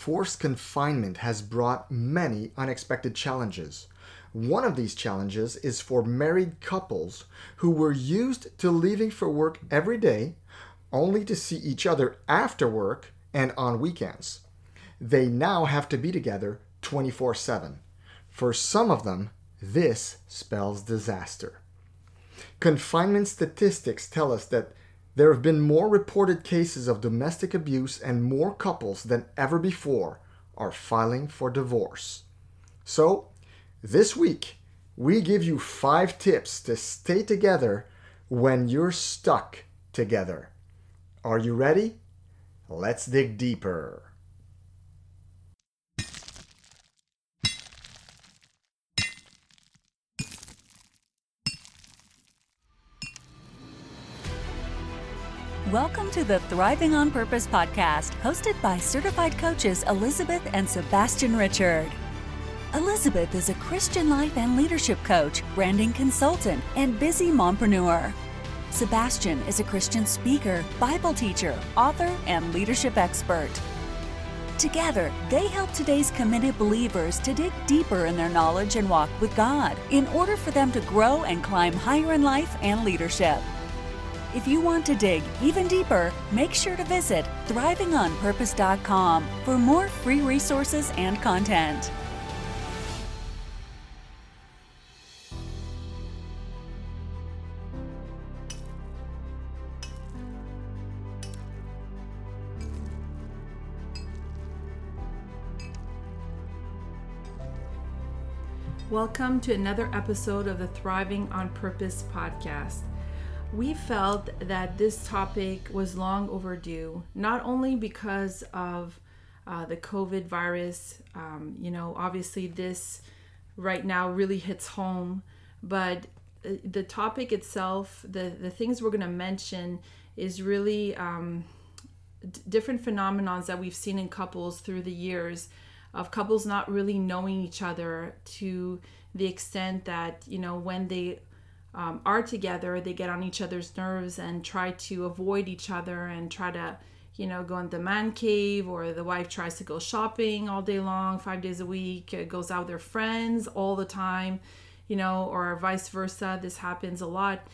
forced confinement has brought many unexpected challenges. One of these challenges is for married couples who were used to leaving for work every day only to see each other after work and on weekends. They now have to be together 24 7. For some of them, this spells disaster. Confinement statistics tell us that there have been more reported cases of domestic abuse and more couples than ever before are filing for divorce. So, this week, we give you five tips to stay together when you're stuck together. Are you ready? Let's dig deeper. Welcome to the Thriving on Purpose podcast, hosted by certified coaches Elizabeth and Sebastian Richard. Elizabeth is a Christian life and leadership coach, branding consultant, and busy mompreneur. Sebastian is a Christian speaker, Bible teacher, author, and leadership expert. Together, they help today's committed believers to dig deeper in their knowledge and walk with God in order for them to grow and climb higher in life and leadership. If you want to dig even deeper, make sure to visit thrivingonpurpose.com for more free resources and content. Welcome to another episode of the Thriving on Purpose podcast we felt that this topic was long overdue, not only because of uh, the COVID virus. Um, you know, obviously, this right now really hits home, but uh, the topic itself, the, the things we're going to mention, is really um, d- different phenomenons that we've seen in couples through the years of couples not really knowing each other to the extent that, you know, when they um, are together, they get on each other's nerves and try to avoid each other and try to, you know, go in the man cave, or the wife tries to go shopping all day long, five days a week, uh, goes out with their friends all the time, you know, or vice versa. This happens a lot.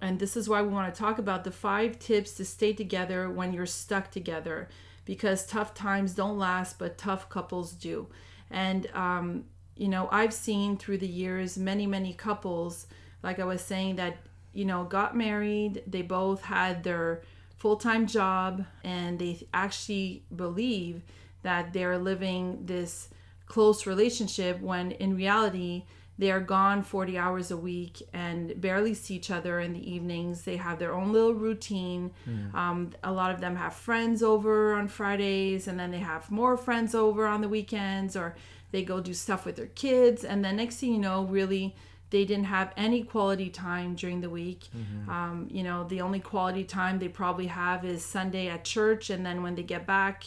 And this is why we want to talk about the five tips to stay together when you're stuck together because tough times don't last, but tough couples do. And, um, you know, I've seen through the years many, many couples like I was saying, that, you know, got married, they both had their full time job, and they actually believe that they're living this close relationship when in reality, they are gone 40 hours a week and barely see each other in the evenings. They have their own little routine. Mm. Um, a lot of them have friends over on Fridays, and then they have more friends over on the weekends, or they go do stuff with their kids. And then next thing you know, really, they didn't have any quality time during the week. Mm-hmm. Um, you know, the only quality time they probably have is Sunday at church, and then when they get back,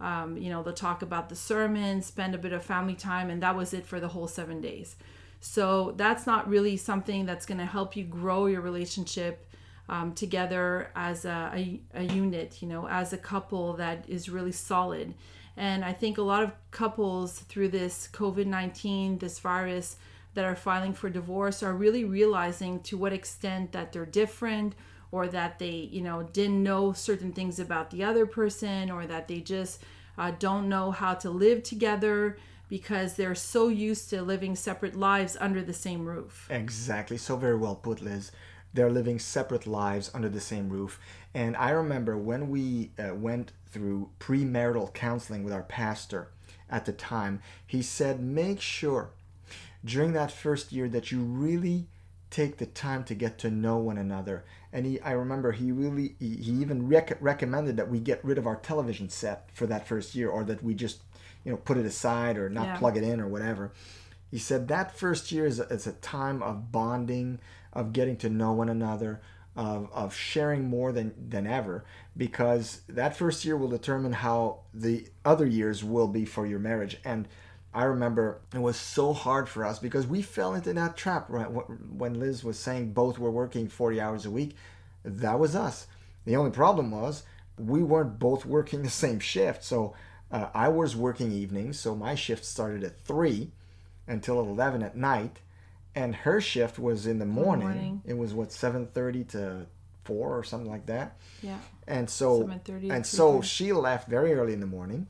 um, you know, they'll talk about the sermon, spend a bit of family time, and that was it for the whole seven days. So that's not really something that's going to help you grow your relationship um, together as a, a, a unit, you know, as a couple that is really solid. And I think a lot of couples through this COVID 19, this virus, that are filing for divorce are really realizing to what extent that they're different or that they you know didn't know certain things about the other person or that they just uh, don't know how to live together because they're so used to living separate lives under the same roof. Exactly. So very well put liz. They're living separate lives under the same roof. And i remember when we uh, went through premarital counseling with our pastor at the time he said make sure during that first year that you really take the time to get to know one another. And he, I remember he really, he, he even rec- recommended that we get rid of our television set for that first year, or that we just, you know, put it aside or not yeah. plug it in or whatever. He said that first year is a, is a time of bonding, of getting to know one another, of, of sharing more than, than ever, because that first year will determine how the other years will be for your marriage. And I remember it was so hard for us because we fell into that trap right when Liz was saying both were working 40 hours a week. That was us. The only problem was we weren't both working the same shift. So Uh, I was working evenings, so my shift started at 3 until 11 at night. And her shift was in the morning. morning. It was what 7:30 to 4 or something like that. Yeah. And so and so she left very early in the morning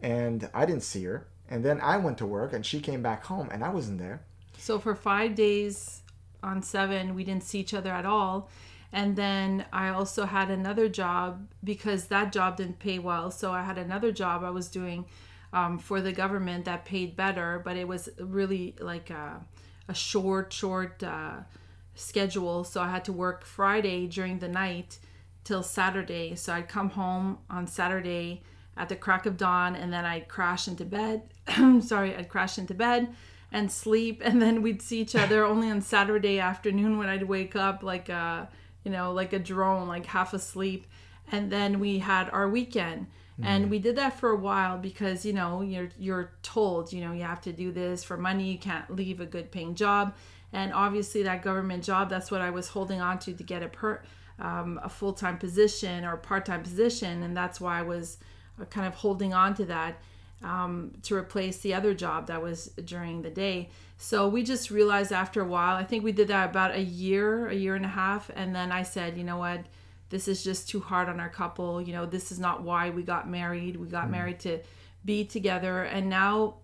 and I didn't see her. And then I went to work and she came back home and I wasn't there. So for five days on seven, we didn't see each other at all. And then I also had another job because that job didn't pay well. So I had another job I was doing um, for the government that paid better, but it was really like a, a short, short uh, schedule. So I had to work Friday during the night till Saturday. So I'd come home on Saturday at the crack of dawn and then I'd crash into bed. Sorry, I'd crash into bed and sleep and then we'd see each other only on Saturday afternoon when I'd wake up like a you know like a drone like half asleep. And then we had our weekend. And we did that for a while because you know you're you're told you know you have to do this for money. You can't leave a good paying job. And obviously that government job that's what I was holding on to to get a per um, a full-time position or part-time position. And that's why I was uh, kind of holding on to that um, to replace the other job that was during the day. So we just realized after a while, I think we did that about a year, a year and a half. And then I said, you know what? This is just too hard on our couple. You know, this is not why we got married. We got married to be together. And now,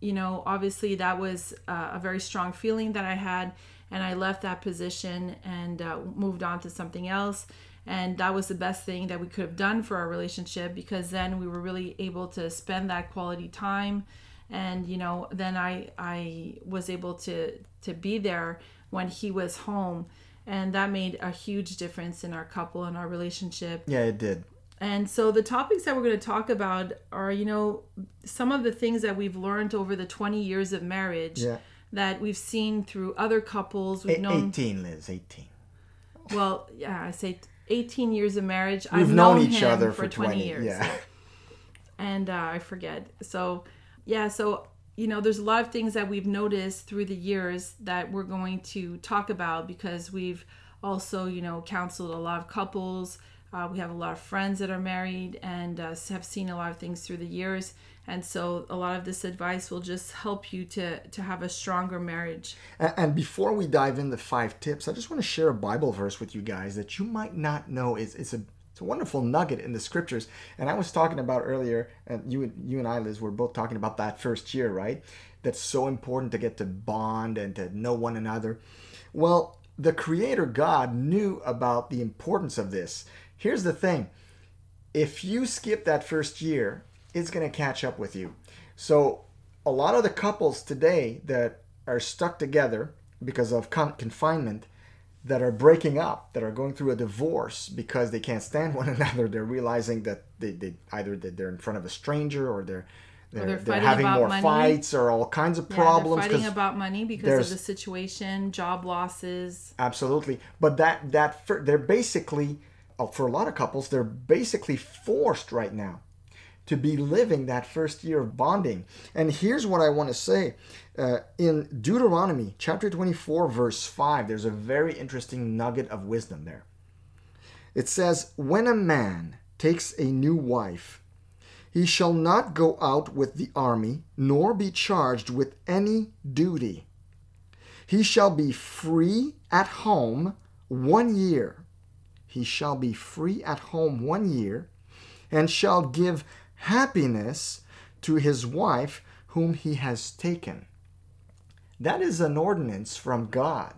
you know, obviously that was uh, a very strong feeling that I had. And I left that position and uh, moved on to something else and that was the best thing that we could have done for our relationship because then we were really able to spend that quality time and you know then i i was able to to be there when he was home and that made a huge difference in our couple and our relationship Yeah, it did. and so the topics that we're going to talk about are you know some of the things that we've learned over the 20 years of marriage Yeah. That we've seen through other couples we've A- known 18, Liz, 18. well, yeah, I say 18 years of marriage. We've I've known, known each him other for 20, years. Yeah. And uh, I forget. So, yeah, so, you know, there's a lot of things that we've noticed through the years that we're going to talk about because we've also, you know, counseled a lot of couples. Uh, we have a lot of friends that are married and uh, have seen a lot of things through the years. And so a lot of this advice will just help you to, to have a stronger marriage. And, and before we dive into five tips, I just want to share a Bible verse with you guys that you might not know. is It's a it's a wonderful nugget in the scriptures. And I was talking about earlier, and you you and I, Liz, were both talking about that first year, right? That's so important to get to bond and to know one another. Well, the Creator God knew about the importance of this. Here's the thing if you skip that first year, it's going to catch up with you. So, a lot of the couples today that are stuck together because of con- confinement, that are breaking up, that are going through a divorce because they can't stand one another, they're realizing that they, they either that they're in front of a stranger or they're they're, they're they're, having more money. fights or all kinds of Yeah, problems. they're fighting about money because of the situation, job losses. Absolutely, but that that they're basically uh, for a lot of couples they're basically forced right now to be living that first year of bonding. And here's what I want to say: uh, in Deuteronomy chapter 24, verse 5, there's a very interesting nugget of wisdom there. It says, "When a man takes a new wife." He shall not go out with the army, nor be charged with any duty. He shall be free at home one year. He shall be free at home one year, and shall give happiness to his wife whom he has taken. That is an ordinance from God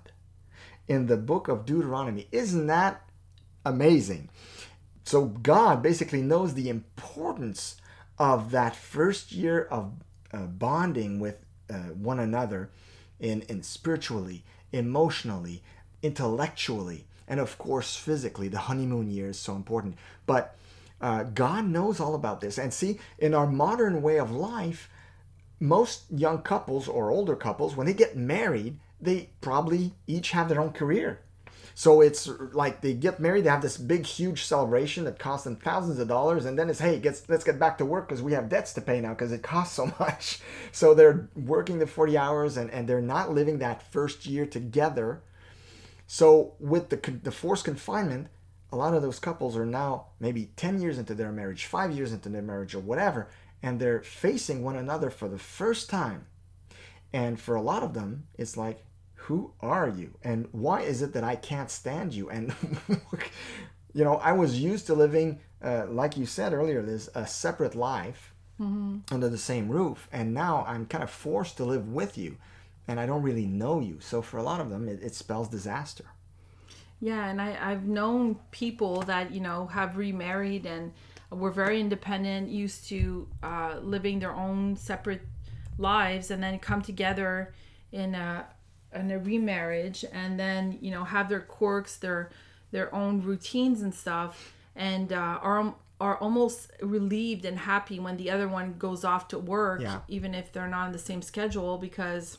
in the book of Deuteronomy. Isn't that amazing? So, God basically knows the importance of that first year of uh, bonding with uh, one another in, in spiritually, emotionally, intellectually, and of course physically. The honeymoon year is so important. But uh, God knows all about this. And see, in our modern way of life, most young couples or older couples, when they get married, they probably each have their own career. So it's like they get married, they have this big, huge celebration that costs them thousands of dollars, and then it's hey, gets, let's get back to work because we have debts to pay now because it costs so much. So they're working the 40 hours and, and they're not living that first year together. So with the, the forced confinement, a lot of those couples are now maybe 10 years into their marriage, five years into their marriage, or whatever, and they're facing one another for the first time. And for a lot of them, it's like, who are you? And why is it that I can't stand you? And, you know, I was used to living, uh, like you said earlier, Liz, a separate life mm-hmm. under the same roof. And now I'm kind of forced to live with you. And I don't really know you. So for a lot of them, it, it spells disaster. Yeah, and I, I've known people that, you know, have remarried and were very independent, used to uh, living their own separate lives, and then come together in a in a remarriage, and then you know have their quirks, their their own routines and stuff, and uh, are are almost relieved and happy when the other one goes off to work, yeah. even if they're not on the same schedule, because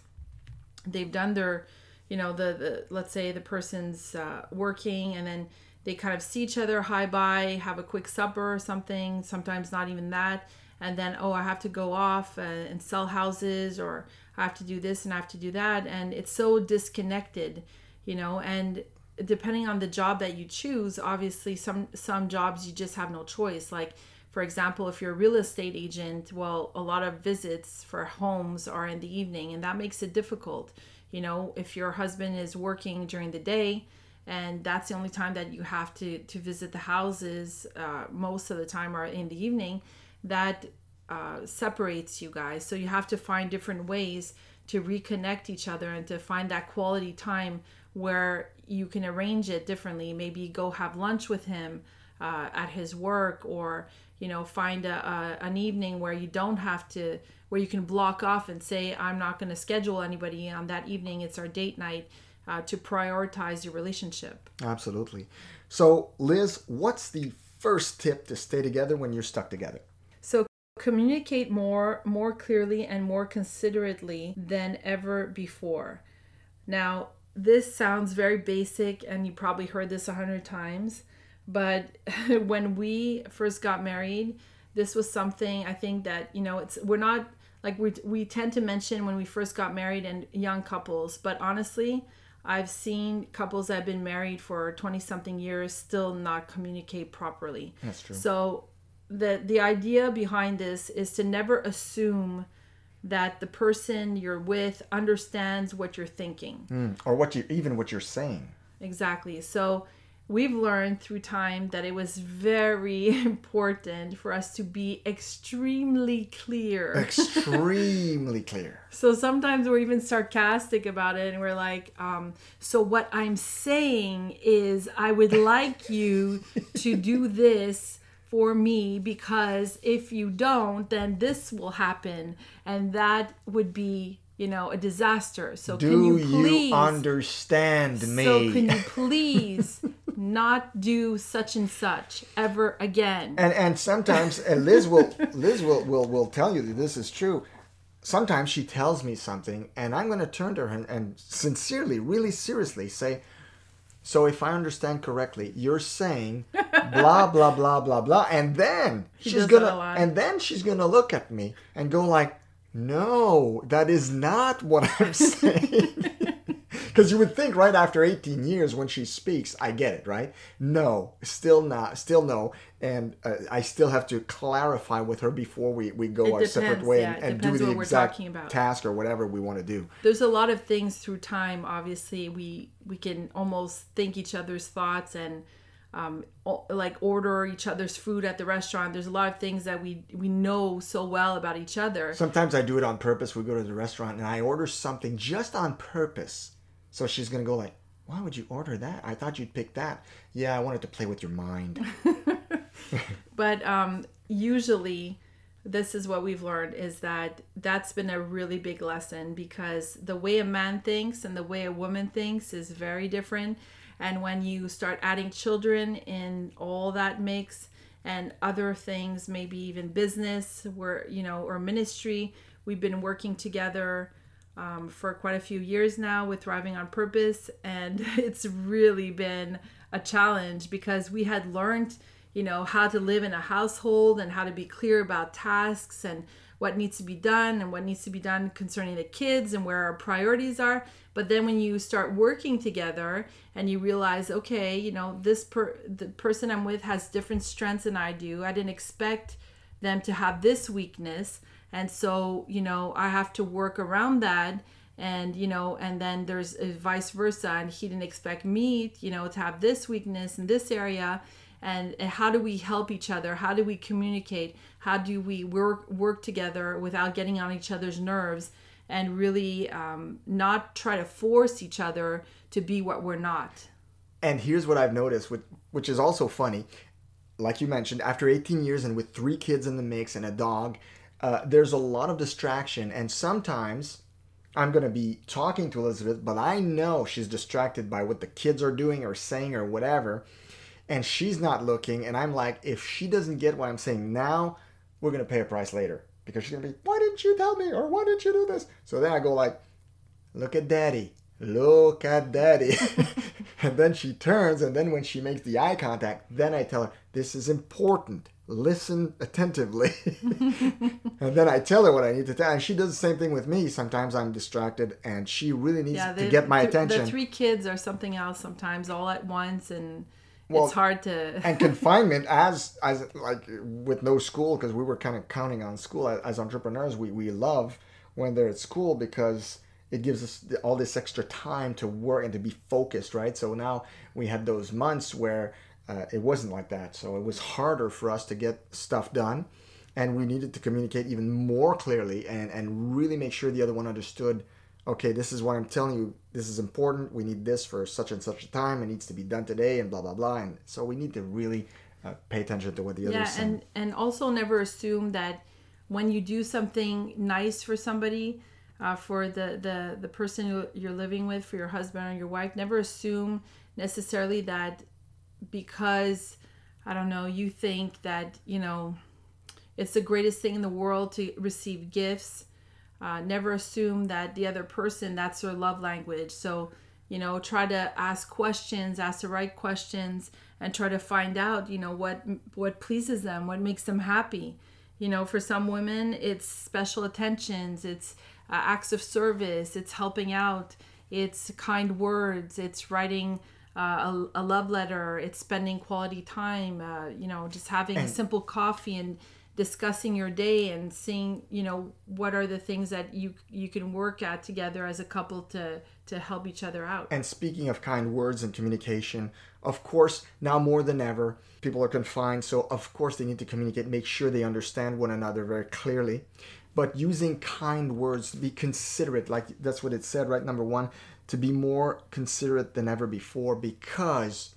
they've done their, you know, the, the let's say the person's uh, working and then they kind of see each other hi bye have a quick supper or something sometimes not even that. And then oh i have to go off uh, and sell houses or i have to do this and i have to do that. And it's so disconnected you know and depending on the job that you choose obviously some some jobs you just have no choice. Like for example if you're a real estate agent well a lot of visits for homes are in the evening and that makes it difficult you know if your husband is working during the day and that's the only time that you have to to visit the houses uh, most of the time are in the evening that uh, separates you guys. So you have to find different ways to reconnect each other and to find that quality time where you can arrange it differently. Maybe go have lunch with him uh, at his work or you know find a, a, an evening where you don't have to where you can block off and say i'm not going to schedule anybody on that evening it's our date night uh, to prioritize your relationship. Absolutely. So, Liz, what's the first tip to stay together when you're stuck together? So, communicate more, more clearly, and more considerately than ever before. Now, this sounds very basic, and you probably heard this a hundred times. But when we first got married, this was something I think that you know it's we're not like we we tend to mention when we first got married and young couples, but honestly, I've seen couples that have been married for 20 something years still not communicate properly. That's true. So the the idea behind this is to never assume that the person you're with understands what you're thinking mm, or what you even what you're saying. Exactly. So we've learned through time that it was very important for us to be extremely clear. Extremely clear. so sometimes we're even sarcastic about it and we're like, um, so what I'm saying is, I would like you to do this for me because if you don't, then this will happen. And that would be you know, a disaster. So Do can you please you understand me? So can you please not do such and such ever again? And and sometimes and Liz will Liz will will will tell you that this is true. Sometimes she tells me something and I'm going to turn to her and, and sincerely, really seriously say, so if I understand correctly, you're saying blah blah blah blah blah, and then she's gonna and then she's gonna look at me and go like, no, that is not what I'm saying. Because you would think right after 18 years when she speaks, I get it, right? No, still not, still no. And uh, I still have to clarify with her before we, we go it our depends, separate way yeah, and, and do the exact task or whatever we want to do. There's a lot of things through time, obviously, we, we can almost think each other's thoughts and um, like order each other's food at the restaurant. There's a lot of things that we we know so well about each other. Sometimes I do it on purpose. We go to the restaurant and I order something just on purpose. So she's gonna go like, "Why would you order that? I thought you'd pick that." Yeah, I wanted to play with your mind. but um, usually, this is what we've learned is that that's been a really big lesson because the way a man thinks and the way a woman thinks is very different and when you start adding children in all that mix and other things, maybe even business, where you know, or ministry, we've been working together um, for quite a few years now with Thriving on Purpose, and it's really been a challenge because we had learned, you know, how to live in a household and how to be clear about tasks and what needs to be done and what needs to be done concerning the kids and where our priorities are. But then when you start working together and you realize, okay, you know, this per the person I'm with has different strengths than I do. I didn't expect them to have this weakness. And so you know i have to work around that. And you know and then there's vice versa. And he didn't expect me you know to have this weakness in this area. And, and how do we help each other? How do we communicate? How do we work work together without getting on each other's nerves and really um, not try to force each other to be what we're not? And here's what i've noticed which, which is also funny like you mentioned after 18 years and with three kids in the mix and a dog uh, there's a lot of distraction and sometimes I'm going to be talking to Elizabeth, but I know she's distracted by what the kids are doing or saying or whatever. And she's not looking. And I'm like, if she doesn't get what I'm saying now, we're going to pay a price later. Because she's going to be, why didn't you tell me? Or why didn't you do this? So then I go like, look at daddy. Look at daddy. and then she turns. And then when she makes the eye contact, then I tell her, this is important listen attentively. and then I tell her what I need to tell. And she does the same thing with me. Sometimes I'm distracted and she really needs yeah, the, to get my attention. The three kids are something else sometimes all at once and well, it's hard to and confinement as as like with no school because we were kind of counting on school as, as entrepreneurs we, we love when they're at school because it gives us all this extra time to work and to be focused right so now we had those months where uh, it wasn't like that. So it was harder for us to get stuff done. And we needed to communicate even more clearly and, and really make sure the other one understood okay, this is what I'm telling you. This is important. We need this for such and such a time. It needs to be done today and blah, blah, blah. And so we need to really uh, pay attention to what the other yeah, saying. And, and also never assume that when you do something nice for somebody, uh, for the, the, the person you're living with, for your husband or your wife, never assume necessarily that because I don't know, you think that, you know, it's the greatest thing in the world to receive gifts. Uh, never assume that the other person, that's their love language. So, you know, try to ask questions, ask the right questions, and try to find out, you know, what what pleases them, what makes them happy. You know, for some women, it's special attentions, it's uh, acts of service, it's helping out, it's kind words, it's writing uh, a, a, love letter it's spending quality time uh, you know just having a simple coffee and discussing your day and seeing you know what are the things that you you can work at together as a couple to to help each other out. And speaking of kind words and communication of course now more than ever people are confined so of course they need to communicate make sure they understand one another very clearly but using kind words to be considerate like that's what it said right number one to be more considerate than ever before because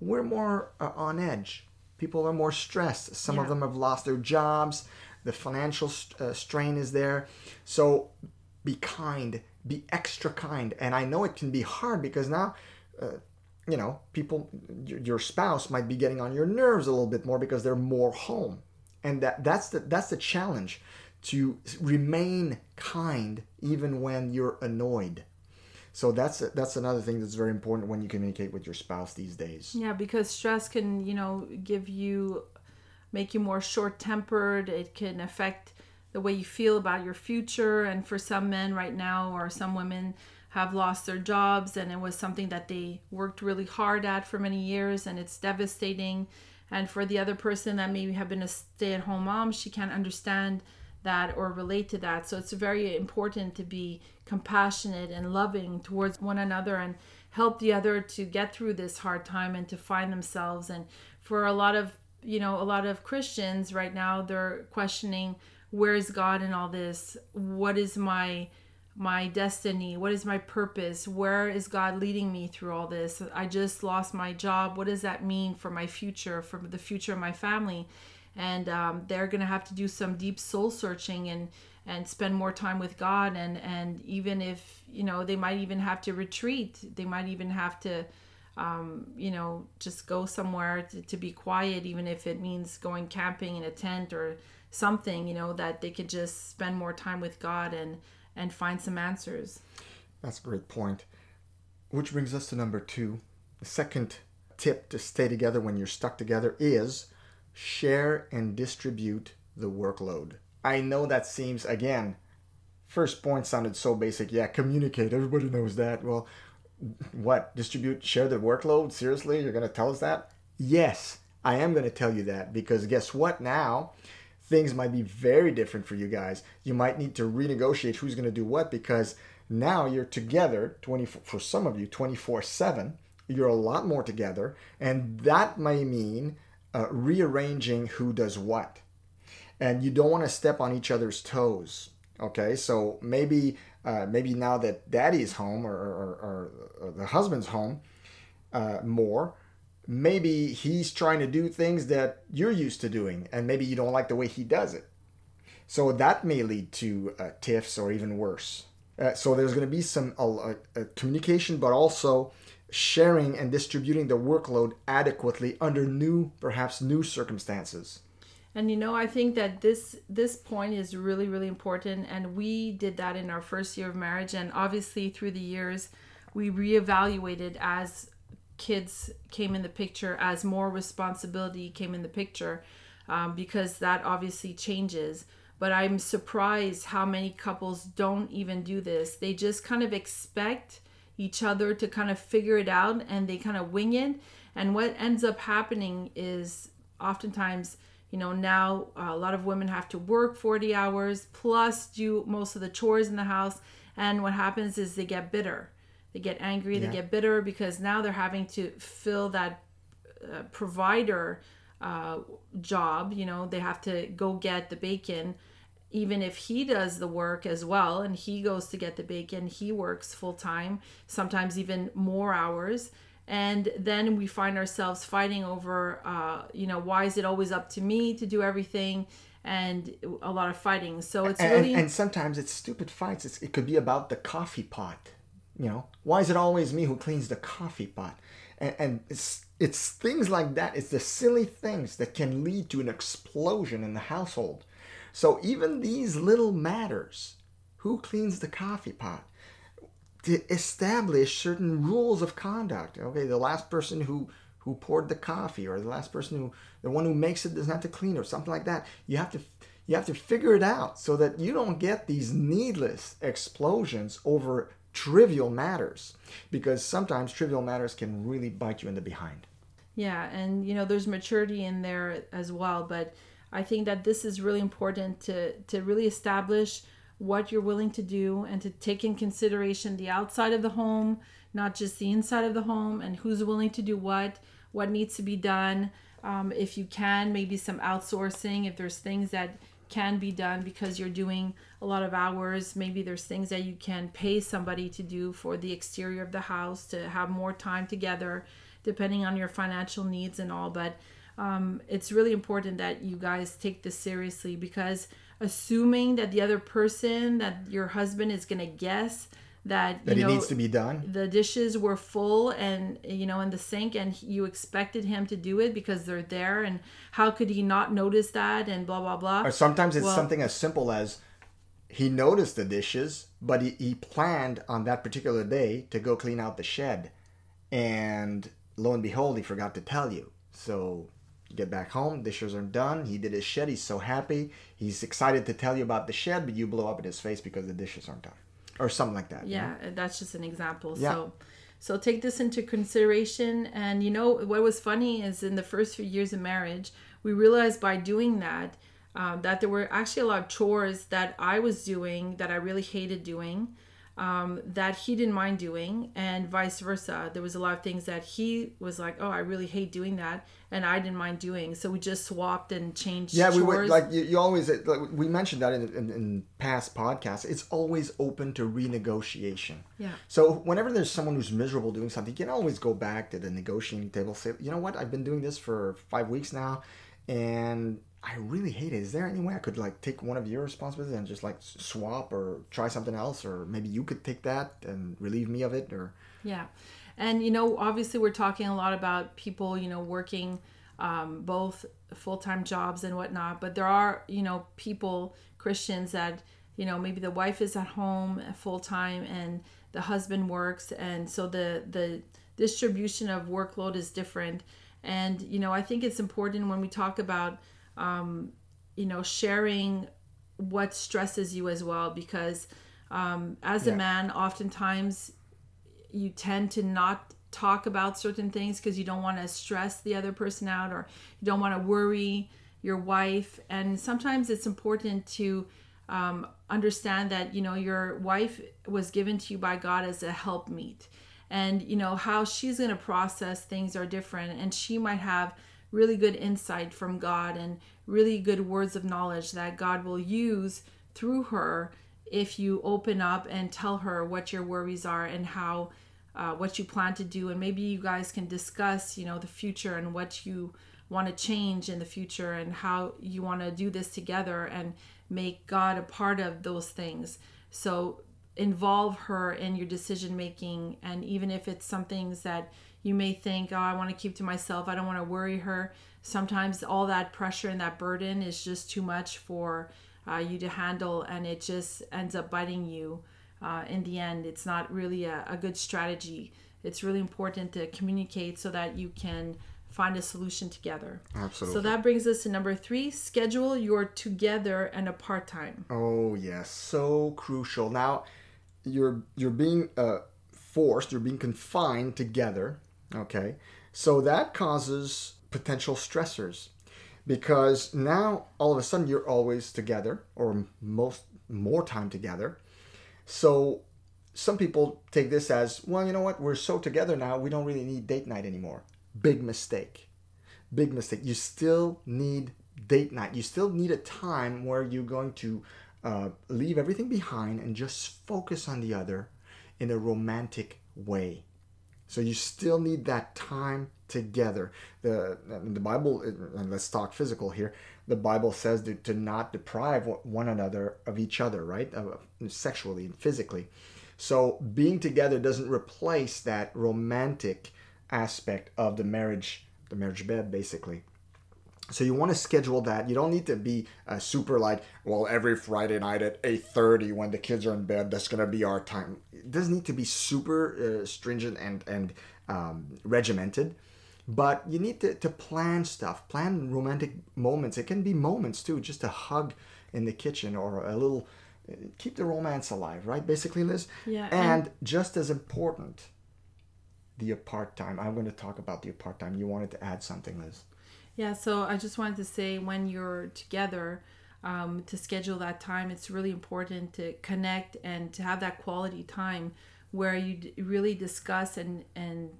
we're more uh, on edge. People are more stressed. Some yeah. of them have lost their jobs. The financial st- uh, strain is there. So be kind, be extra kind. And I know it can be hard because now, uh, you know, people, your spouse might be getting on your nerves a little bit more because they're more home. And that, that's the that's the challenge to remain kind even when you're annoyed so that's that's another thing that's very important when you communicate with your spouse these days. Yeah, because stress can, you know, give you make you more short-tempered. It can affect the way you feel about your future and for some men right now or some women have lost their jobs and it was something that they worked really hard at for many years and it's devastating and for the other person that maybe have been a stay-at-home mom she can't understand that or relate to that. So it's very important to be compassionate and loving towards one another and help the other to get through this hard time and to find themselves. And for a lot of, you know, a lot of Christians right now, they're questioning where is God in all this? What is my my destiny? What is my purpose? Where is God leading me through all this? I just lost my job. What does that mean for my future, for the future of my family? And um, they're going to have to do some deep soul searching and and spend more time with God. And and even if you know they might even have to retreat. They might even have to um, you know just go somewhere to, to be quiet even if it means going camping in a tent or something you know that they could just spend more time with God and and find some answers. That's a great point. Which brings us to number two. The second tip to stay together when you're stuck together is share and distribute the workload. I know that seems, again, first point sounded so basic. Yeah, communicate. Everybody knows that. Well, what? Distribute, share the workload? Seriously? You're going to tell us that? Yes, I am going to tell you that because guess what now? things might be very different for you guys. You might need to renegotiate who's going to do what because now you're together 24 for some of you 24/7. You're a lot more together and that may mean uh, rearranging who does what. And you don't want to step on each other's toes. Okay? So maybe uh, maybe now that daddy's home or, or, or, or the husband's home uh, more, maybe he's trying to do things that you're used to doing, and maybe you don't like the way he does it. So that may lead to uh, tiffs or even worse. Uh, so there's going to be some communication, but also sharing and distributing the workload adequately under new, perhaps new circumstances. And you know, I think that this this point is really really important and we did that in our first year of marriage and obviously through the years we reevaluated as kids came in the picture as more responsibility came in the picture um, because that obviously changes but i'm surprised how many couples don't even do this they just kind of expect each other to kind of figure it out and they kind of wing it. And what ends up happening is oftentimes you know now a lot of women have to work 40 hours plus do most of the chores in the house. And what happens is they get bitter. They get angry yeah. they get bitter because now they're having to fill that uh, provider uh, job. You know they have to go get the bacon even if he does the work as well and he goes to get the bacon he works full time sometimes even more hours. And then we find ourselves fighting over uh, you know why is it always up to me to do everything? And a lot of fighting. So it's and, really and sometimes it's stupid fights. It's, it could be about the coffee pot you know? Why is it always me who cleans the coffee pot? And, and it's it's things like that. It's the silly things that can lead to an explosion in the household so even these little matters who cleans the coffee pot to establish certain rules of conduct. Okay, the last person who who poured the coffee or the last person who the one who makes it doesn't have to clean or something like that. You have to you have to figure it out so that you don't get these needless explosions over trivial matters because sometimes trivial matters can really bite you in the behind. Yeah, and you know there's maturity in there as well, but I think that this is really important to to really establish what you're willing to do and to take in consideration the outside of the home, not just the inside of the home, and who's willing to do what, what needs to be done. Um, if you can, maybe some outsourcing, if there's things that can be done because you're doing a lot of hours, maybe there's things that you can pay somebody to do for the exterior of the house to have more time together, depending on your financial needs and all. But um, it's really important that you guys take this seriously because assuming that the other person that your husband is going to guess that that you know, it needs to be done? the dishes were full and you know in the sink and you expected him to do it because they're there and how could he not notice that and blah blah blah. Or sometimes it's well, something as simple as he noticed the dishes but he, he planned on that particular day to go clean out the shed. And lo and behold he forgot to tell you. So get back home, dishes are done. He did his shed. He's so happy. He's excited to tell you about the shed, but you blow up in his face because the dishes aren't done, or something like that. Yeah, you know? that's just an example. Yeah. So, so take this into consideration. And you know what was funny is in the first few years of marriage, we realized by doing that um, that there were actually a lot of chores that I was doing that I really hated doing um, that he didn't mind doing, and vice versa. There was a lot of things that he was like, "Oh, I really hate doing that," and I didn't mind doing. So we just swapped and changed. Yeah, chores. we were like you, you always like, we mentioned that in, in, in past podcasts. It's always open to renegotiation. Yeah. So whenever there's someone who's miserable doing something, you can always go back to the negotiating table. Say, you know what, I've been doing this for five weeks now, and I really hate it. Is there any way I could like take one of your responsibilities and just like swap or try something else, or maybe you could take that and relieve me of it, or? Yeah, and you know, obviously we're talking a lot about people, you know, working um, both full time jobs and whatnot, but there are you know people Christians that you know maybe the wife is at home full time and the husband works, and so the the distribution of workload is different, and you know I think it's important when we talk about um, you know, sharing what stresses you as well, because um, as yeah. a man, oftentimes you tend to not talk about certain things because you don't want to stress the other person out or you don't want to worry your wife and sometimes it's important to um, understand that you know your wife was given to you by god as a helpmeet and you know how she's going to process things are different and she might have really good insight from god and really good words of knowledge that god will use through her if you open up and tell her what your worries are and how uh, what you plan to do. And maybe you guys can discuss you know the future and what you want to change in the future and how you want to do this together and make god a part of those things. So involve her in your decision making. And even if it's some things that you may think oh i want to keep to myself i don't want to worry her sometimes all that pressure and that burden is just too much for uh, you to handle and it just ends up biting you uh, in the end it's not really a, a good strategy it's really important to communicate so that you can find a solution together. Absolutely. So that brings us to number three schedule your together and a part time. Oh yes, so crucial. Now, you're you're being uh, forced, you're being confined together. Okay, so that causes potential stressors because now all of a sudden you're always together or most more time together. So some people take this as well. You know what? We're so together now. We don't really need date night anymore. Big mistake. Big mistake. You still need date night. You still need a time where you're going to uh, leave everything behind and just focus on the other in a romantic way. So you still need that time together. The the Bible, and let's talk physical here. The Bible says to, to not deprive one another of each other, right? Sexually and physically. So being together doesn't replace that romantic aspect of the marriage, the marriage bed, basically. So you want to schedule that. You don't need to be uh, super like, well, every Friday night at 8:30 when the kids are in bed, that's gonna be our time. It doesn't need to be super uh, stringent and and um, regimented, but you need to, to plan stuff, plan romantic moments. It can be moments too, just a hug in the kitchen or a little. Uh, keep the romance alive, right? Basically, Liz. Yeah. And, and just as important, the apart time. I'm going to talk about the apart time. You wanted to add something, Liz. Yeah, so I just wanted to say when you're together, um, to schedule that time, it's really important to connect and to have that quality time where you d- really discuss and and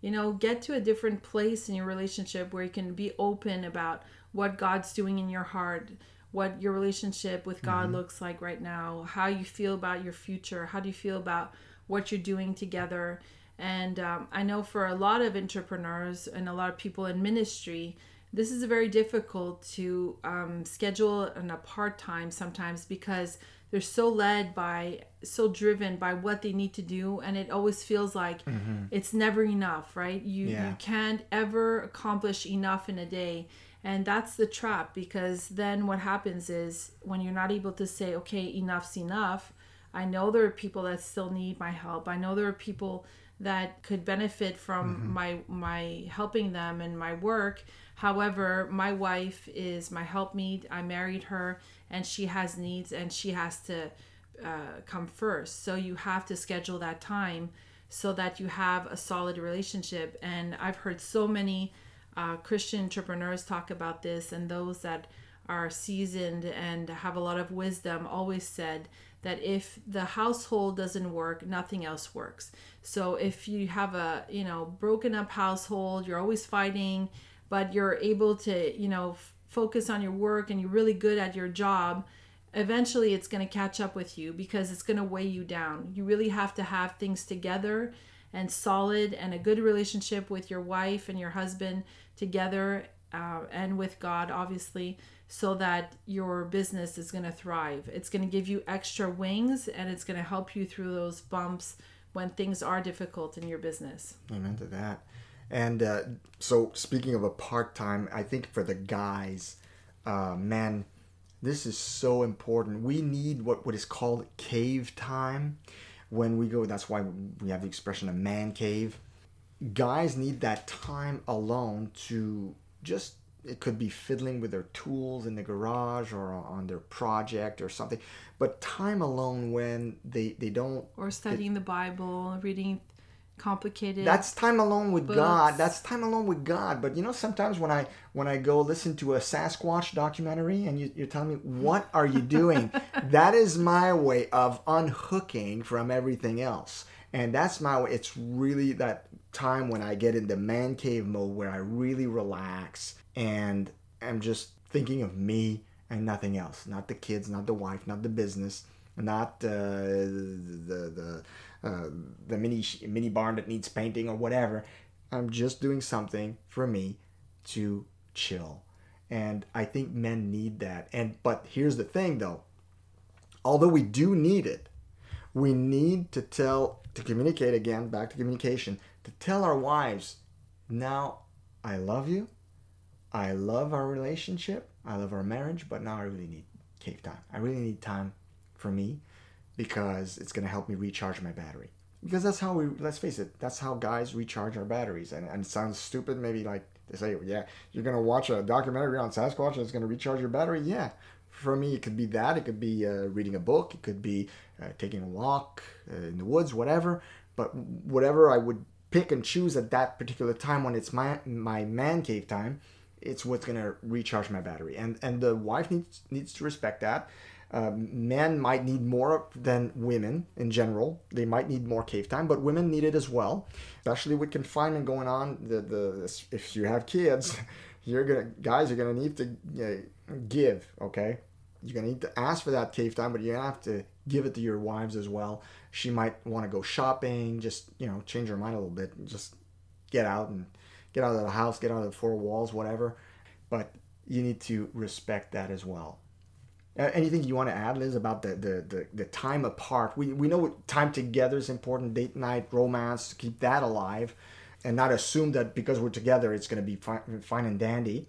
you know get to a different place in your relationship where you can be open about what God's doing in your heart, what your relationship with God mm-hmm. looks like right now, how you feel about your future, how do you feel about what you're doing together. And um, I know for a lot of entrepreneurs and a lot of people in ministry, this is very difficult to um, schedule in a part time sometimes because they're so led by, so driven by what they need to do, and it always feels like mm-hmm. it's never enough, right? You yeah. you can't ever accomplish enough in a day. And that's the trap because then what happens is when you're not able to say, okay, enough's enough, I know there are people that still need my help. I know there are people that could benefit from mm-hmm. my my helping them and my work However, my wife is my helpmeet. I married her, and she has needs, and she has to uh, come first. So you have to schedule that time so that you have a solid relationship. And I've heard so many uh, Christian entrepreneurs talk about this, and those that are seasoned and have a lot of wisdom always said that if the household doesn't work nothing else works so if you have a you know broken up household you're always fighting but you're able to, you know, f- focus on your work and you're really good at your job, eventually it's going to catch up with you because it's going to weigh you down. You really have to have things together and solid and a good relationship with your wife and your husband together uh, and with God, obviously, so that your business is going to thrive. It's going to give you extra wings and it's going to help you through those bumps when things are difficult in your business. Amen to that. And uh, so, speaking of a part time, I think for the guys, uh, man, this is so important. We need what, what is called cave time when we go. That's why we have the expression a man cave. Guys need that time alone to just, it could be fiddling with their tools in the garage or on their project or something. But time alone when they, they don't. Or studying it, the Bible, reading complicated. That's time alone with books. God. That's time alone with God. But you know, sometimes when I when I go listen to a Sasquatch documentary and you, you're telling me what are you doing, that is my way of unhooking from everything else. And that's my way. It's really that time when I get into man cave mode where I really relax and I'm just thinking of me and nothing else. Not the kids, not the wife, not the business, not uh, the the uh, the mini mini barn that needs painting or whatever. I'm just doing something for me to chill, and I think men need that. And but here's the thing, though. Although we do need it, we need to tell to communicate again. Back to communication to tell our wives, now I love you. I love our relationship. I love our marriage, but now I really need cave time. I really need time for me because it's going to help me recharge my battery. Because that's how we, let's face it, that's how guys recharge our batteries. And, and it sounds stupid, maybe like they say, yeah, you're going to watch a documentary on Sasquatch and it's going to recharge your battery. Yeah. For me, it could be that. It could be uh, reading a book. It could be uh, taking a walk uh, in the woods, whatever. But whatever I would pick and choose at that particular time when it's my my man cave time, it's what's gonna recharge my battery. And and the wife needs needs to respect that. Um, men might need more than women in general. They might need more cave time, but women need it as well, especially with confinement going on. The the if you have kids, you're gonna guys are gonna need to give. Okay, you're gonna need to ask for that cave time, but gonna have to give it to your wives as well. She might want to go shopping, just you know, change her mind a little bit, and just get out and get out of the house, get out of the four walls, whatever. But you need to respect that as well. Uh, anything you want to add, Liz, about the, the, the, the, time apart? We, we know time together is important, date night, romance, keep that alive, and not assume that because we're together it's going to be fine, fine and dandy.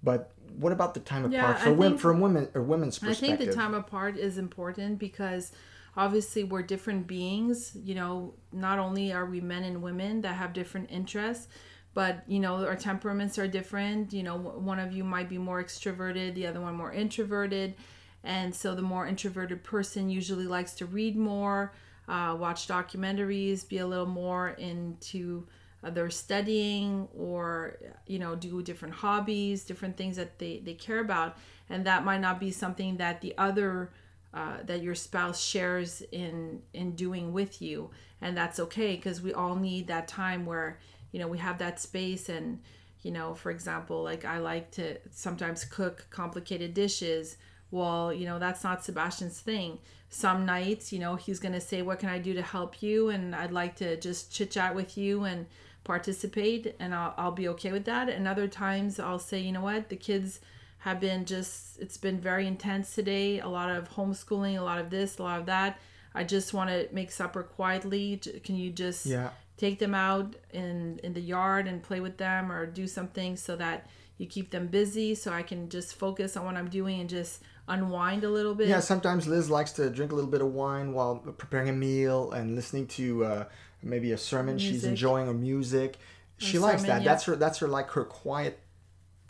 But what about the time Yeah, apart for women, from women or women's perspective? I think the time apart is important because obviously we're different beings. You know, not only are we men and women that have different interests, but you know our temperaments are different. You know, one of you might be more extroverted, the other one more introverted, and so the more introverted person usually likes to read more, uh, watch documentaries, be a little more into uh, their studying or you know do different hobbies different things that they, they care about and that might not be something that the other uh, that your spouse shares in in doing with you. And that's okay because we all need that time where you know we have that space. And you know for example like i like to sometimes cook complicated dishes. Well you know that's not sebastian's thing. Some nights you know he's going to say what can i do to help you? And i'd like to just chit chat with you and participate and I'll, I'll be okay with that. And other times i'll say you know what? The kids have been just it's been very intense today a lot of homeschooling a lot of this a lot of that i just want to make supper quietly can you just Yeah. take them out in in the yard and play with them or do something so that you keep them busy so i can just focus on what i'm doing and just unwind a little bit Yeah, sometimes Liz likes to drink a little bit of wine while preparing a meal and listening to uh, maybe a sermon she's enjoying or music. She likes sermon, that. yeah. That's her. That's her like her quiet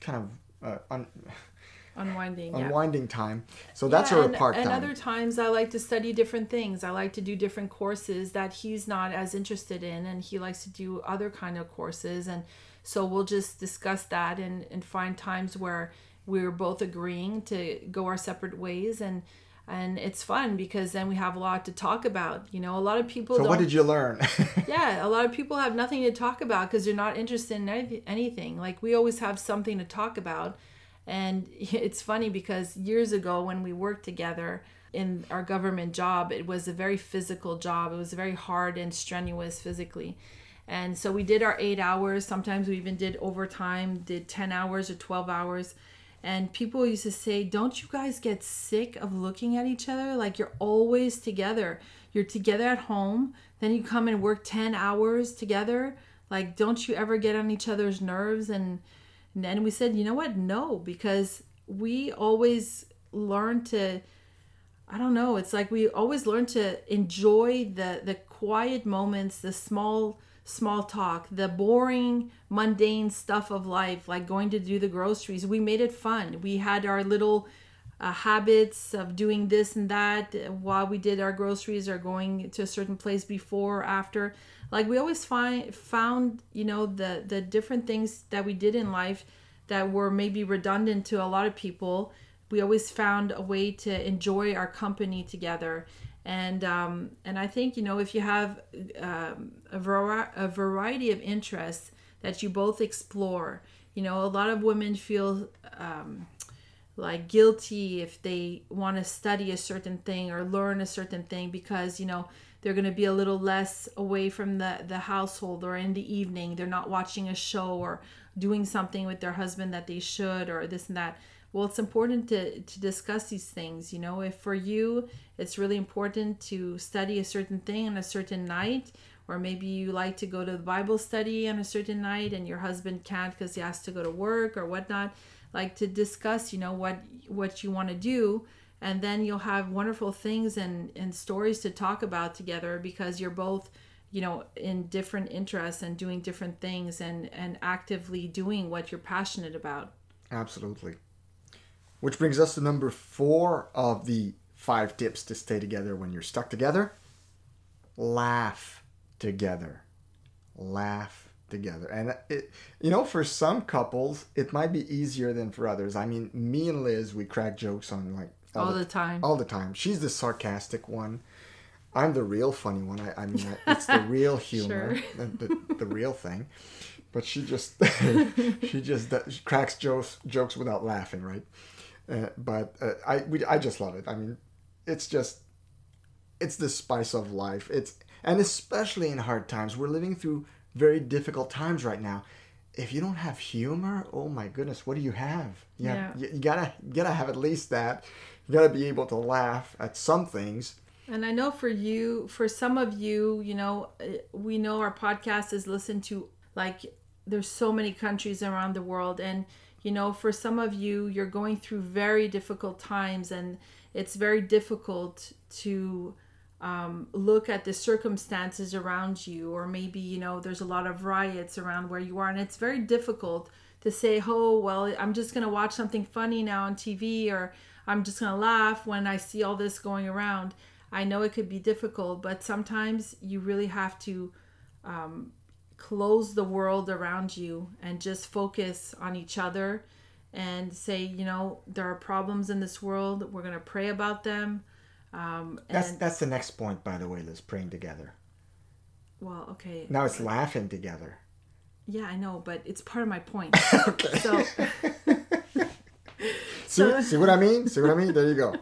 kind of uh, un- unwinding yeah. unwinding time. So that's Yeah, her and, apart and time. other times I like to study different things. I like to do different courses that he's not as interested in, and he likes to do other kind of courses. And so we'll just discuss that and, and find times where we're both agreeing to go our separate ways and and it's fun because then we have a lot to talk about. You know, a lot of people so don't what did you learn? yeah, a lot of people have nothing to talk about because they're not interested in any- anything. Like we always have something to talk about, and it's funny because years ago when we worked together in our government job, it was a very physical job. It was very hard and strenuous physically. And so we did our eight hours. Sometimes we even did overtime, did 10 hours or 12 hours. And people used to say, Don't you guys get sick of looking at each other? Like you're always together. You're together at home, then you come and work 10 hours together. Like, don't you ever get on each other's nerves? And, and then we said, You know what? No, because we always learn to. I don't know. It's like we always learn to enjoy the the quiet moments, the small small talk, the boring mundane stuff of life, like going to do the groceries. We made it fun. We had our little uh, habits of doing this and that while we did our groceries or going to a certain place before or after like we always find found you know the the different things that we did in life that were maybe redundant to a lot of people we always found a way to enjoy our company together and um, and I think you know if you have um, a, vari- a variety of interests that you both explore you know a lot of women feel um, like guilty if they want to study a certain thing or learn a certain thing because you know they're going to be a little less away from the the household or in the evening. They're not watching a show or doing something with their husband that they should or this and that well it's important to to discuss these things you know? If for you it's really important to study a certain thing on a certain night or maybe you like to go to the bible study on a certain night and your husband can't because he has to go to work or whatnot like to discuss you know what what you want to do and then you'll have wonderful things and and stories to talk about together because you're both you know in different interests and doing different things and and actively doing what you're passionate about. Absolutely which brings us to number four of the five tips to stay together when you're stuck together laugh together laugh together. And it, you know, for some couples, it might be easier than for others. I mean, me and Liz, we crack jokes on like all, all the, the, time. All the time. She's the sarcastic one. I'm the real funny one. I, I mean, it's the real humor, the, the, the, real thing. But she just, she just does, she cracks jokes jokes without laughing, right? Uh, but uh, I we, I just love it. I mean, it's just, it's the spice of life. It's and especially in hard times, we're living through very difficult times right now. If you don't have humor, oh my goodness, what do you have? You, yeah. Have, you, you gotta you gotta have at least that. You gotta be able to laugh at some things. And I know for you, for some of you, you know, eh, we know our podcast is listened to like there's so many countries around the world and you know for some of you you're going through very difficult times and it's very difficult to um, look at the circumstances around you, or maybe, you know, there's a lot of riots around where you are, and it's very difficult to say, oh, well, I'm just going to watch something funny now on TV, or I'm just going to laugh when I see all this going around. I know it could be difficult, but sometimes you really have to um, close the world around you and just focus on each other and say, you know, there are problems in this world. We're going to pray about them um, that's that's the next point, by the way, Liz. Praying together. Well, okay. Now it's laughing together. Yeah, I know, but it's part of my point. okay. So. see, see what I mean? See what I mean? There you go.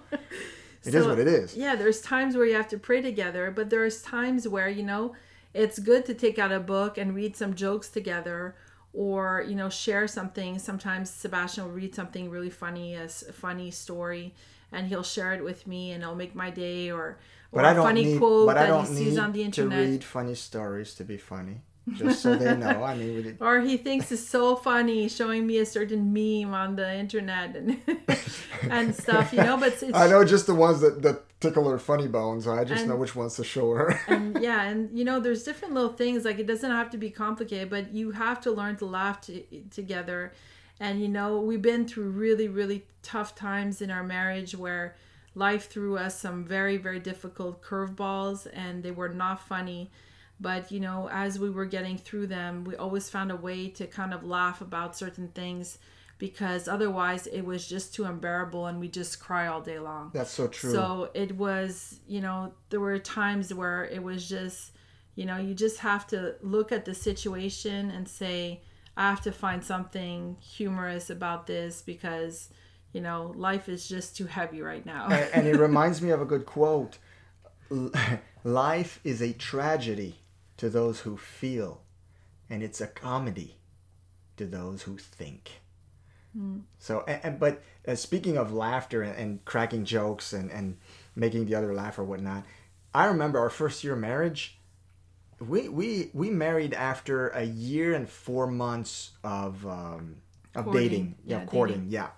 It so, is what it is. Yeah, there's times where you have to pray together, but there's times where you know it's good to take out a book and read some jokes together or you know share something sometimes sebastian will read something really funny a funny story and he'll share it with me and it'll make my day or, or but I don't funny need, quote but I don't he sees on the internet. To read funny stories to be funny. Just so they know. I mean, or he thinks it's so funny showing me a certain meme on the internet and and stuff, you know. But it's, I know just the ones that, that tickle her funny bones. I just and, know which ones to show her. and yeah, and you know, there's different little things. Like it doesn't have to be complicated, but you have to learn to laugh to, together and you know, we've been through really, really tough times in our marriage where life threw us some very, very difficult curveballs and they were not funny. But you know, as we were getting through them, we always found a way to kind of laugh about certain things because otherwise it was just too unbearable and we just cry all day long. That's so true. So it was, you know, there were times where it was just, you know, you just have to look at the situation and say, I have to find something humorous about this because, you know, life is just too heavy right now. and, and it reminds me of a good quote Life is a tragedy to those who feel, and it's a comedy to those who think. Mm. So, and, and but uh, speaking of laughter and, and, cracking jokes and, and making the other laugh or whatnot, I remember our first year of marriage we we we married after a year and four months of um, of courting. dating, yeah, yeah courting, dating. yeah.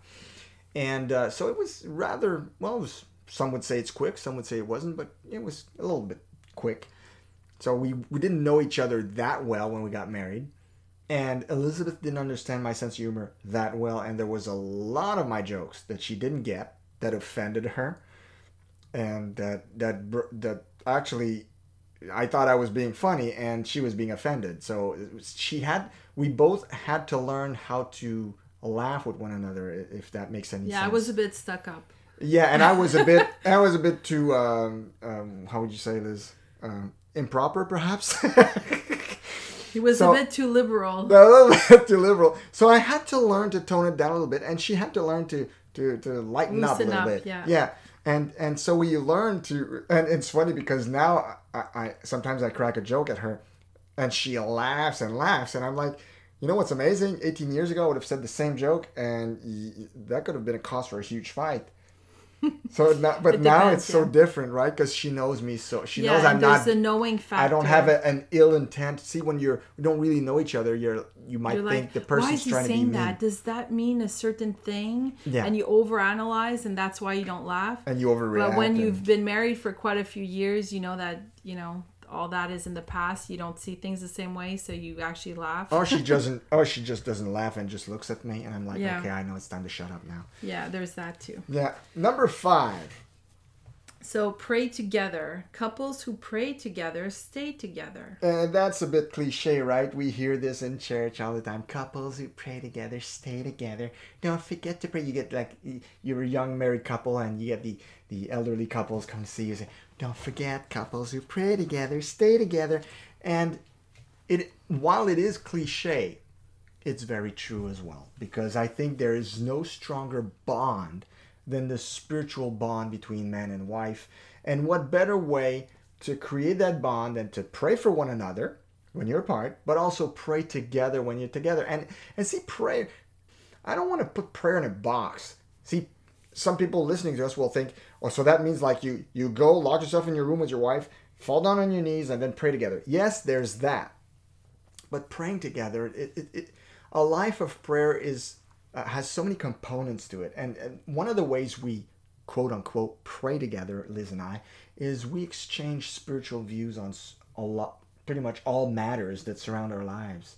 And uh, so it was rather well. Was, some would say it's quick, some would say it wasn't, but it was a little bit quick. So we we didn't know each other that well when we got married, and Elizabeth didn't understand my sense of humor that well, and there was a lot of my jokes that she didn't get, that offended her, and that that that actually I thought I was being funny and she was being offended. So was- she had we both had to learn how to laugh with one another if that makes any Yeah, sense. Yeah, I was a bit stuck up. Yeah, and I was a bit I was a bit too um, um how would you say this? Um, improper perhaps. He was So- a bit too liberal. a little bit too liberal. So I had to learn to tone it down a little bit, and she had to learn to to, to lighten up a little up, bit. yeah. yeah. And and so we learned to, and it's funny because now I, I sometimes I crack a joke at her, and she laughs and laughs, and I'm like, you know what's amazing? 18 years ago, I would have said the same joke, and that could have been a cause for a huge fight. So, now, but It now depends, it's so different, right? Because she knows me so she yeah, knows I'm there's not a knowing factor. I don't have a, an ill intent. See, when you're you don't really know each other, you're you might You're think like, the person's is trying to be saying mean, that? Does that mean a certain thing? Yeah. And you overanalyze, and that's why you don't laugh. and you overreact. But when and- you've been married for quite a few years, you know that you know all that is in the past. You don't see things the same way, so you actually laugh. or she doesn't, or she just doesn't laugh and just looks at me, and I'm like, Yeah. okay, I know it's time to shut up now. Yeah, there's that too. Yeah, number five. So pray together. Couples who pray together stay together. And that's a bit cliche, right? We hear this in church all the time. Couples who pray together stay together. Don't forget to pray. You get like you're a young married couple, and you get the the elderly couples come to see you. Say, "Don't forget, couples who pray together stay together." And it while it is cliche, it's very true as well because I think there is no stronger bond than the spiritual bond between man and wife. And what better way to create that bond than to pray for one another when you're apart, but also pray together when you're together. And and see prayer I don't want to put prayer in a box. See, some people listening to us will think, oh, so that means like you you go lock yourself in your room with your wife, fall down on your knees, and then pray together. Yes, there's that. But praying together it, it, it a life of prayer is uh, has so many components to it. And, and one of the ways we quote unquote pray together liz and i is we exchange spiritual views on a lot pretty much all matters that surround our lives.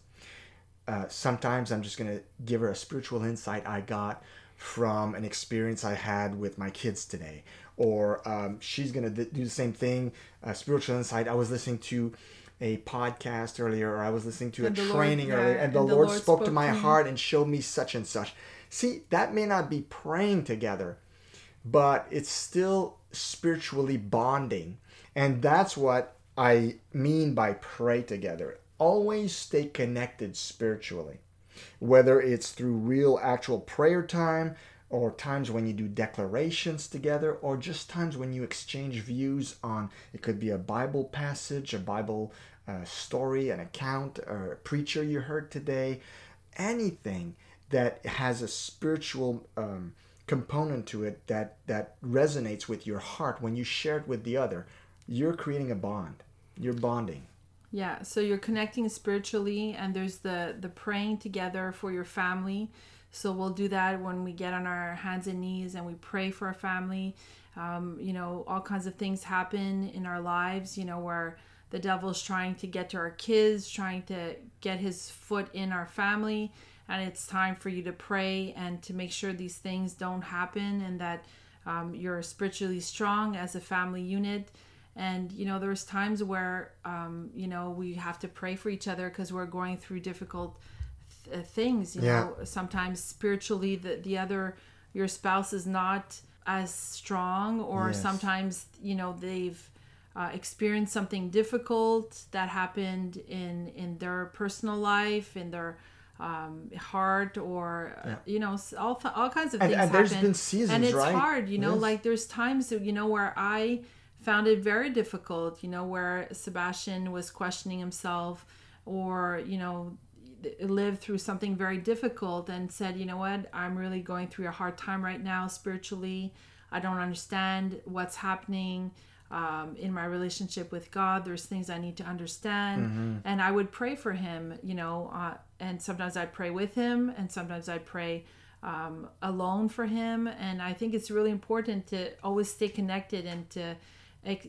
Uh, sometimes i'm just going to give her a spiritual insight i got from an experience i had with my kids today. Or um, she's going to do the same thing uh, spiritual insight. I was listening to a podcast earlier or i was listening to And a the Lord- training yeah, earlier and the, and the lord, Lord spoke to my to heart and showed me such and such. See that may not be praying together but it's still spiritually bonding. And that's what I mean by pray together. Always stay connected spiritually, whether it's through real, actual prayer time, or times when you do declarations together, or just times when you exchange views on it could be a Bible passage, a Bible uh, story, an account, or a preacher you heard today, anything that has a spiritual um, component to it that that resonates with your heart when you share it with the other you're creating a bond. You're bonding Yeah, so you're connecting spiritually, and there's the the praying together for your family. So we'll do that when we get on our hands and knees and we pray for our family. Um, you know, all kinds of things happen in our lives. You know, where the devil's trying to get to our kids, trying to get his foot in our family, and it's time for you to pray and to make sure these things don't happen, and that um, you're spiritually strong as a family unit and you know there's times where um, you know we have to pray for each other because we're going through difficult th- uh, things you Yeah. know sometimes spiritually the, the other your spouse is not as strong or Yes. sometimes you know they've uh, experienced something difficult that happened in in their personal life in their um, heart or uh, you know all, th- all kinds of And- things and there's happen been seasons, and it's right? hard you know Yes. like there's times you know where i found it very difficult you know where sebastian was questioning himself or you know lived through something very difficult and said you know what? I'm really going through a hard time right now spiritually. I don't understand what's happening um, in my relationship with god. There's things i need to understand. And i would pray for him you know uh, and sometimes i'd pray with him and sometimes i'd pray um, alone for him. And i think it's really important to always stay connected and to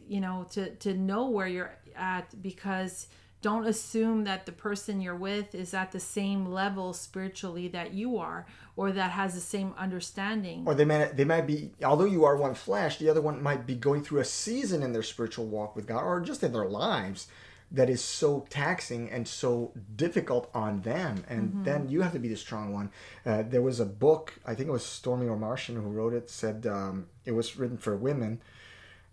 you know to to know where you're at because don't assume that the person you're with is at the same level spiritually that you are or that has the same understanding. Or they might they might be although you are one flesh the other one might be going through a season in their spiritual walk with god or just in their lives that is so taxing and so difficult on them. And mm-hmm. then you have to be the strong one. Uh, there was a book i think it was Stormie Omartian who wrote it said um, it was written for women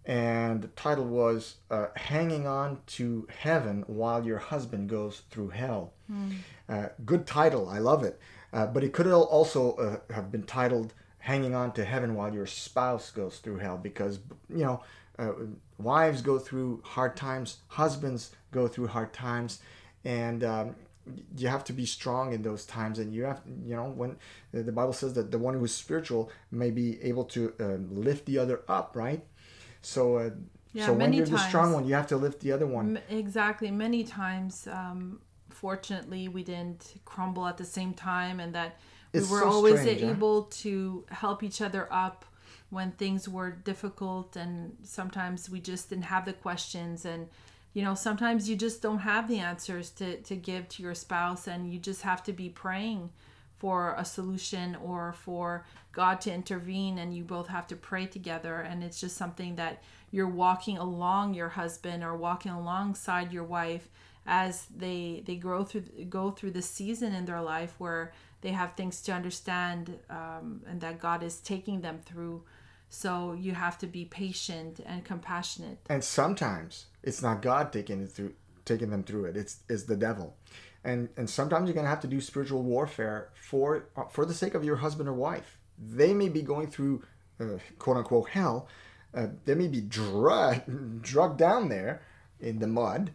and the title was uh, "Hanging On to Heaven While Your Husband Goes Through Hell." Mm. Uh, good title, I love it. Uh, but it could also uh, have been titled "Hanging On to Heaven While Your Spouse Goes Through Hell," because you know, uh, wives go through hard times, husbands go through hard times, and um, you have to be strong in those times and you have you know when the bible says that the one who is spiritual may be able to uh, lift the other up right so, uh, yeah, so when you're times, the strong one, you have to lift the other one. Exactly. Many times, um, fortunately, we didn't crumble at the same time, and that it's we were so always strange, able huh? to help each other up when things were difficult, and sometimes we just didn't have the questions and you know sometimes you just don't have the answers to, to give to your spouse and you just have to be praying for a solution or for God to intervene and you both have to pray together. And it's just something that you're walking along your husband or walking alongside your wife as they they grow through go through the season in their life where they have things to understand um, and that God is taking them through. So you have to be patient and compassionate. And sometimes it's not God taking it through taking them through it. It's it's the devil and and sometimes you're going to have to do spiritual warfare for uh, for the sake of your husband or wife they may be going through uh, quote unquote hell. Uh, they may be drug, drugged down there in the mud,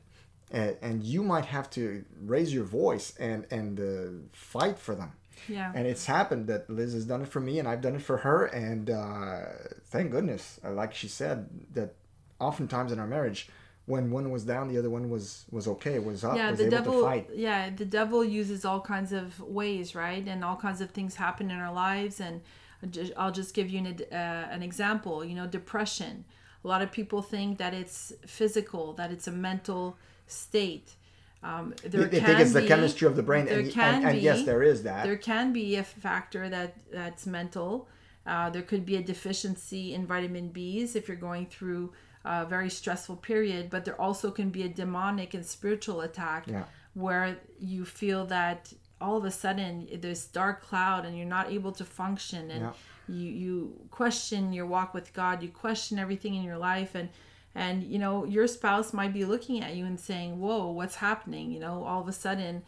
and, and, you might have to raise your voice and and uh, fight for them. Yeah. And it's happened that Liz has done it for me, and I've done it for her, and uh, thank goodness, like she said, that oftentimes in our marriage, when one was down, the other one was was okay, was up, yeah, was the devil. Yeah, the devil uses all kinds of ways, right? And all kinds of things happen in our lives. And I'll just give you an, uh, an example. You know, depression. A lot of people think that it's physical, that it's a mental state. Um, there they, think it's be, the chemistry of the brain, and, and, and, yes, there is that. There can be a factor that that's mental. Uh, there could be a deficiency in vitamin B's if you're going through a very stressful period, but there also can be a demonic and spiritual attack yeah. where you feel that all of a sudden there's dark cloud and you're not able to function and yeah. you you question your walk with God, you question everything in your life and and you know your spouse might be looking at you and saying, "Whoa, what's happening?" You know, all of a sudden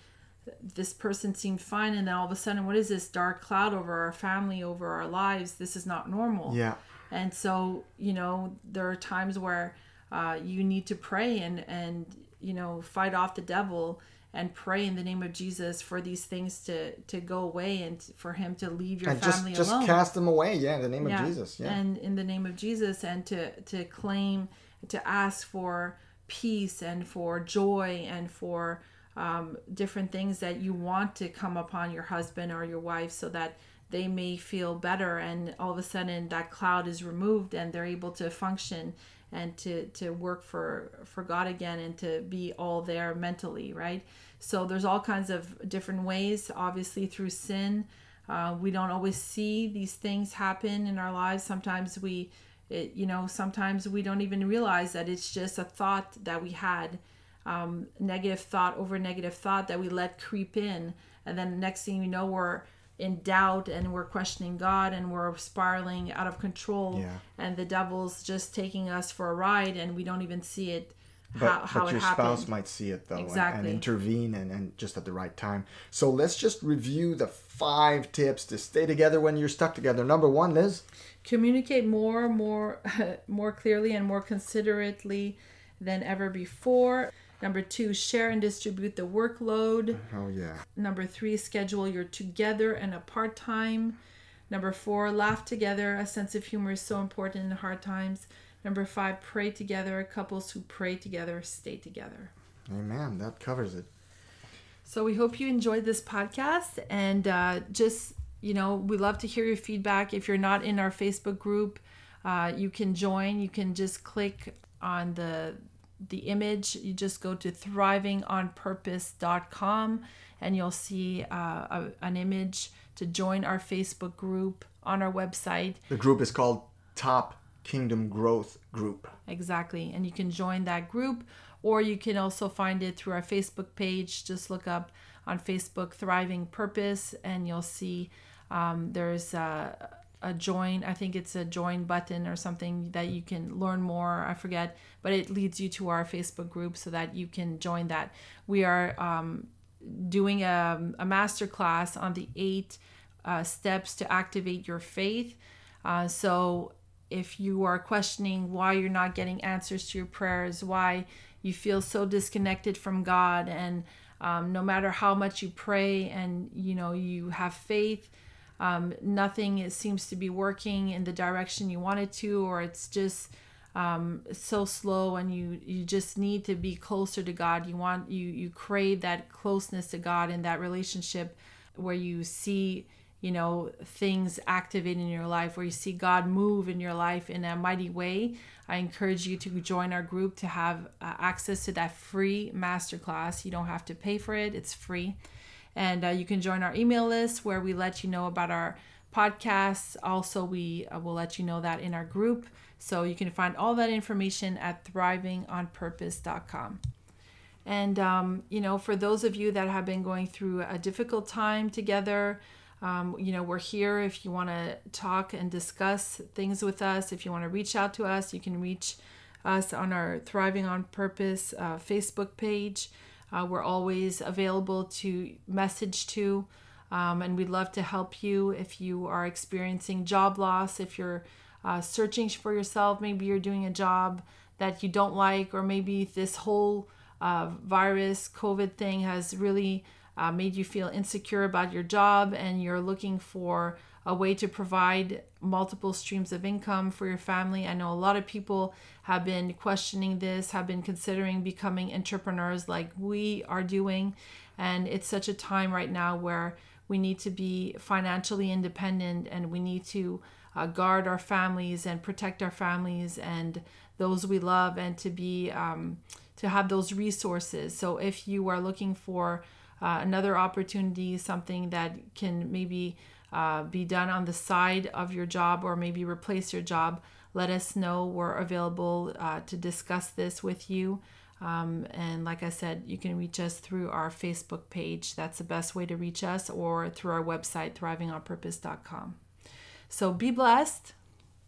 this person seemed fine and then all of a sudden what is this dark cloud over our family over our lives this is not normal yeah and so you know there are times where uh, you need to pray and and you know fight off the devil and pray in the name of Jesus for these things to to go away and for him to leave your and family just, alone. Just cast them away, yeah, in the name yeah. of Jesus. Yeah. And in the name of Jesus and to to claim to ask for peace and for joy and for um, different things that you want to come upon your husband or your wife so that they may feel better and all of a sudden that cloud is removed and they're able to function and to to work for for God again and to be all there mentally right? So there's all kinds of different ways obviously through sin. Uh, we don't always see these things happen in our lives. Sometimes we it, you know sometimes we don't even realize that it's just a thought that we had um, negative thought over negative thought that we let creep in. And then next thing you know we're in doubt and we're questioning God and we're spiraling out of control yeah. and the devil's just taking us for a ride and we don't even see it but, how, how but your spouse might see it though exactly. and, and intervene and, and just at the right time. So let's just review the five tips to stay together when you're stuck together. Number one liz? Communicate more more more clearly and more considerately than ever before Number two, share and distribute the workload. Oh, yeah. Number three, schedule your together and apart time. Number four, laugh together. A sense of humor is so important in hard times. Number five, pray together. Couples who pray together stay together. Amen. That covers it. So we hope you enjoyed this podcast and uh, just, you know, we love to hear your feedback. If you're not in our Facebook group, uh, you can join. You can just click on the the image, you just go to thrivingonpurpose.com and you'll see uh, a, an image to join our Facebook group on our website. The group is called Top Kingdom Growth Group. Exactly. And you can join that group or you can also find it through our Facebook page. Just look up on Facebook Thriving Purpose and you'll see um, there's a, a join. I think it's a join button or something that you can learn more. I forget, but it leads you to our Facebook group so that you can join that. We are um, doing a, a master class on the eight uh, steps to activate your faith. Uh, so if you are questioning why you're not getting answers to your prayers, why you feel so disconnected from God, and um, no matter how much you pray and you know you have faith, um, nothing seems to be working in the direction you want it to, or it's just um, so slow, and you you just need to be closer to God. You want you you crave that closeness to God and that relationship where you see you know things activate in your life where you see god move in your life in a mighty way. I encourage you to join our group to have uh, access to that free masterclass. You don't have to pay for it. It's free and uh, you can join our email list where we let you know about our podcasts also we uh, will let you know that in our group so you can find all that information at thrivingonpurpose.com and um, you know for those of you that have been going through a difficult time together um, you know, we're here if you want to talk and discuss things with us. If you want to reach out to us, you can reach us on our Thriving on Purpose uh, Facebook page. Uh, we're always available to message to, um, and we'd love to help you if you are experiencing job loss, if you're uh, searching for yourself, maybe you're doing a job that you don't like, or maybe this whole uh, virus, COVID thing has really uh, made you feel insecure about your job and you're looking for a way to provide multiple streams of income for your family. I know a lot of people have been questioning this, have been considering becoming entrepreneurs like we are doing. And it's such a time right now where we need to be financially independent and we need to uh, guard our families and protect our families and those we love and to be um, to have those resources. So if you are looking for uh, another opportunity, something that can maybe uh, be done on the side of your job or maybe replace your job, let us know. We're available uh, to discuss this with you. Um, and like I said, you can reach us through our Facebook page. That's the best way to reach us, or through our website, thrivingonpurpose.com. So be blessed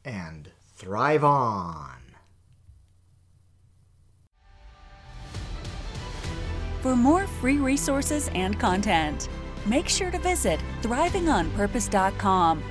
and thrive on. For more free resources and content, make sure to visit thrivingonpurpose.com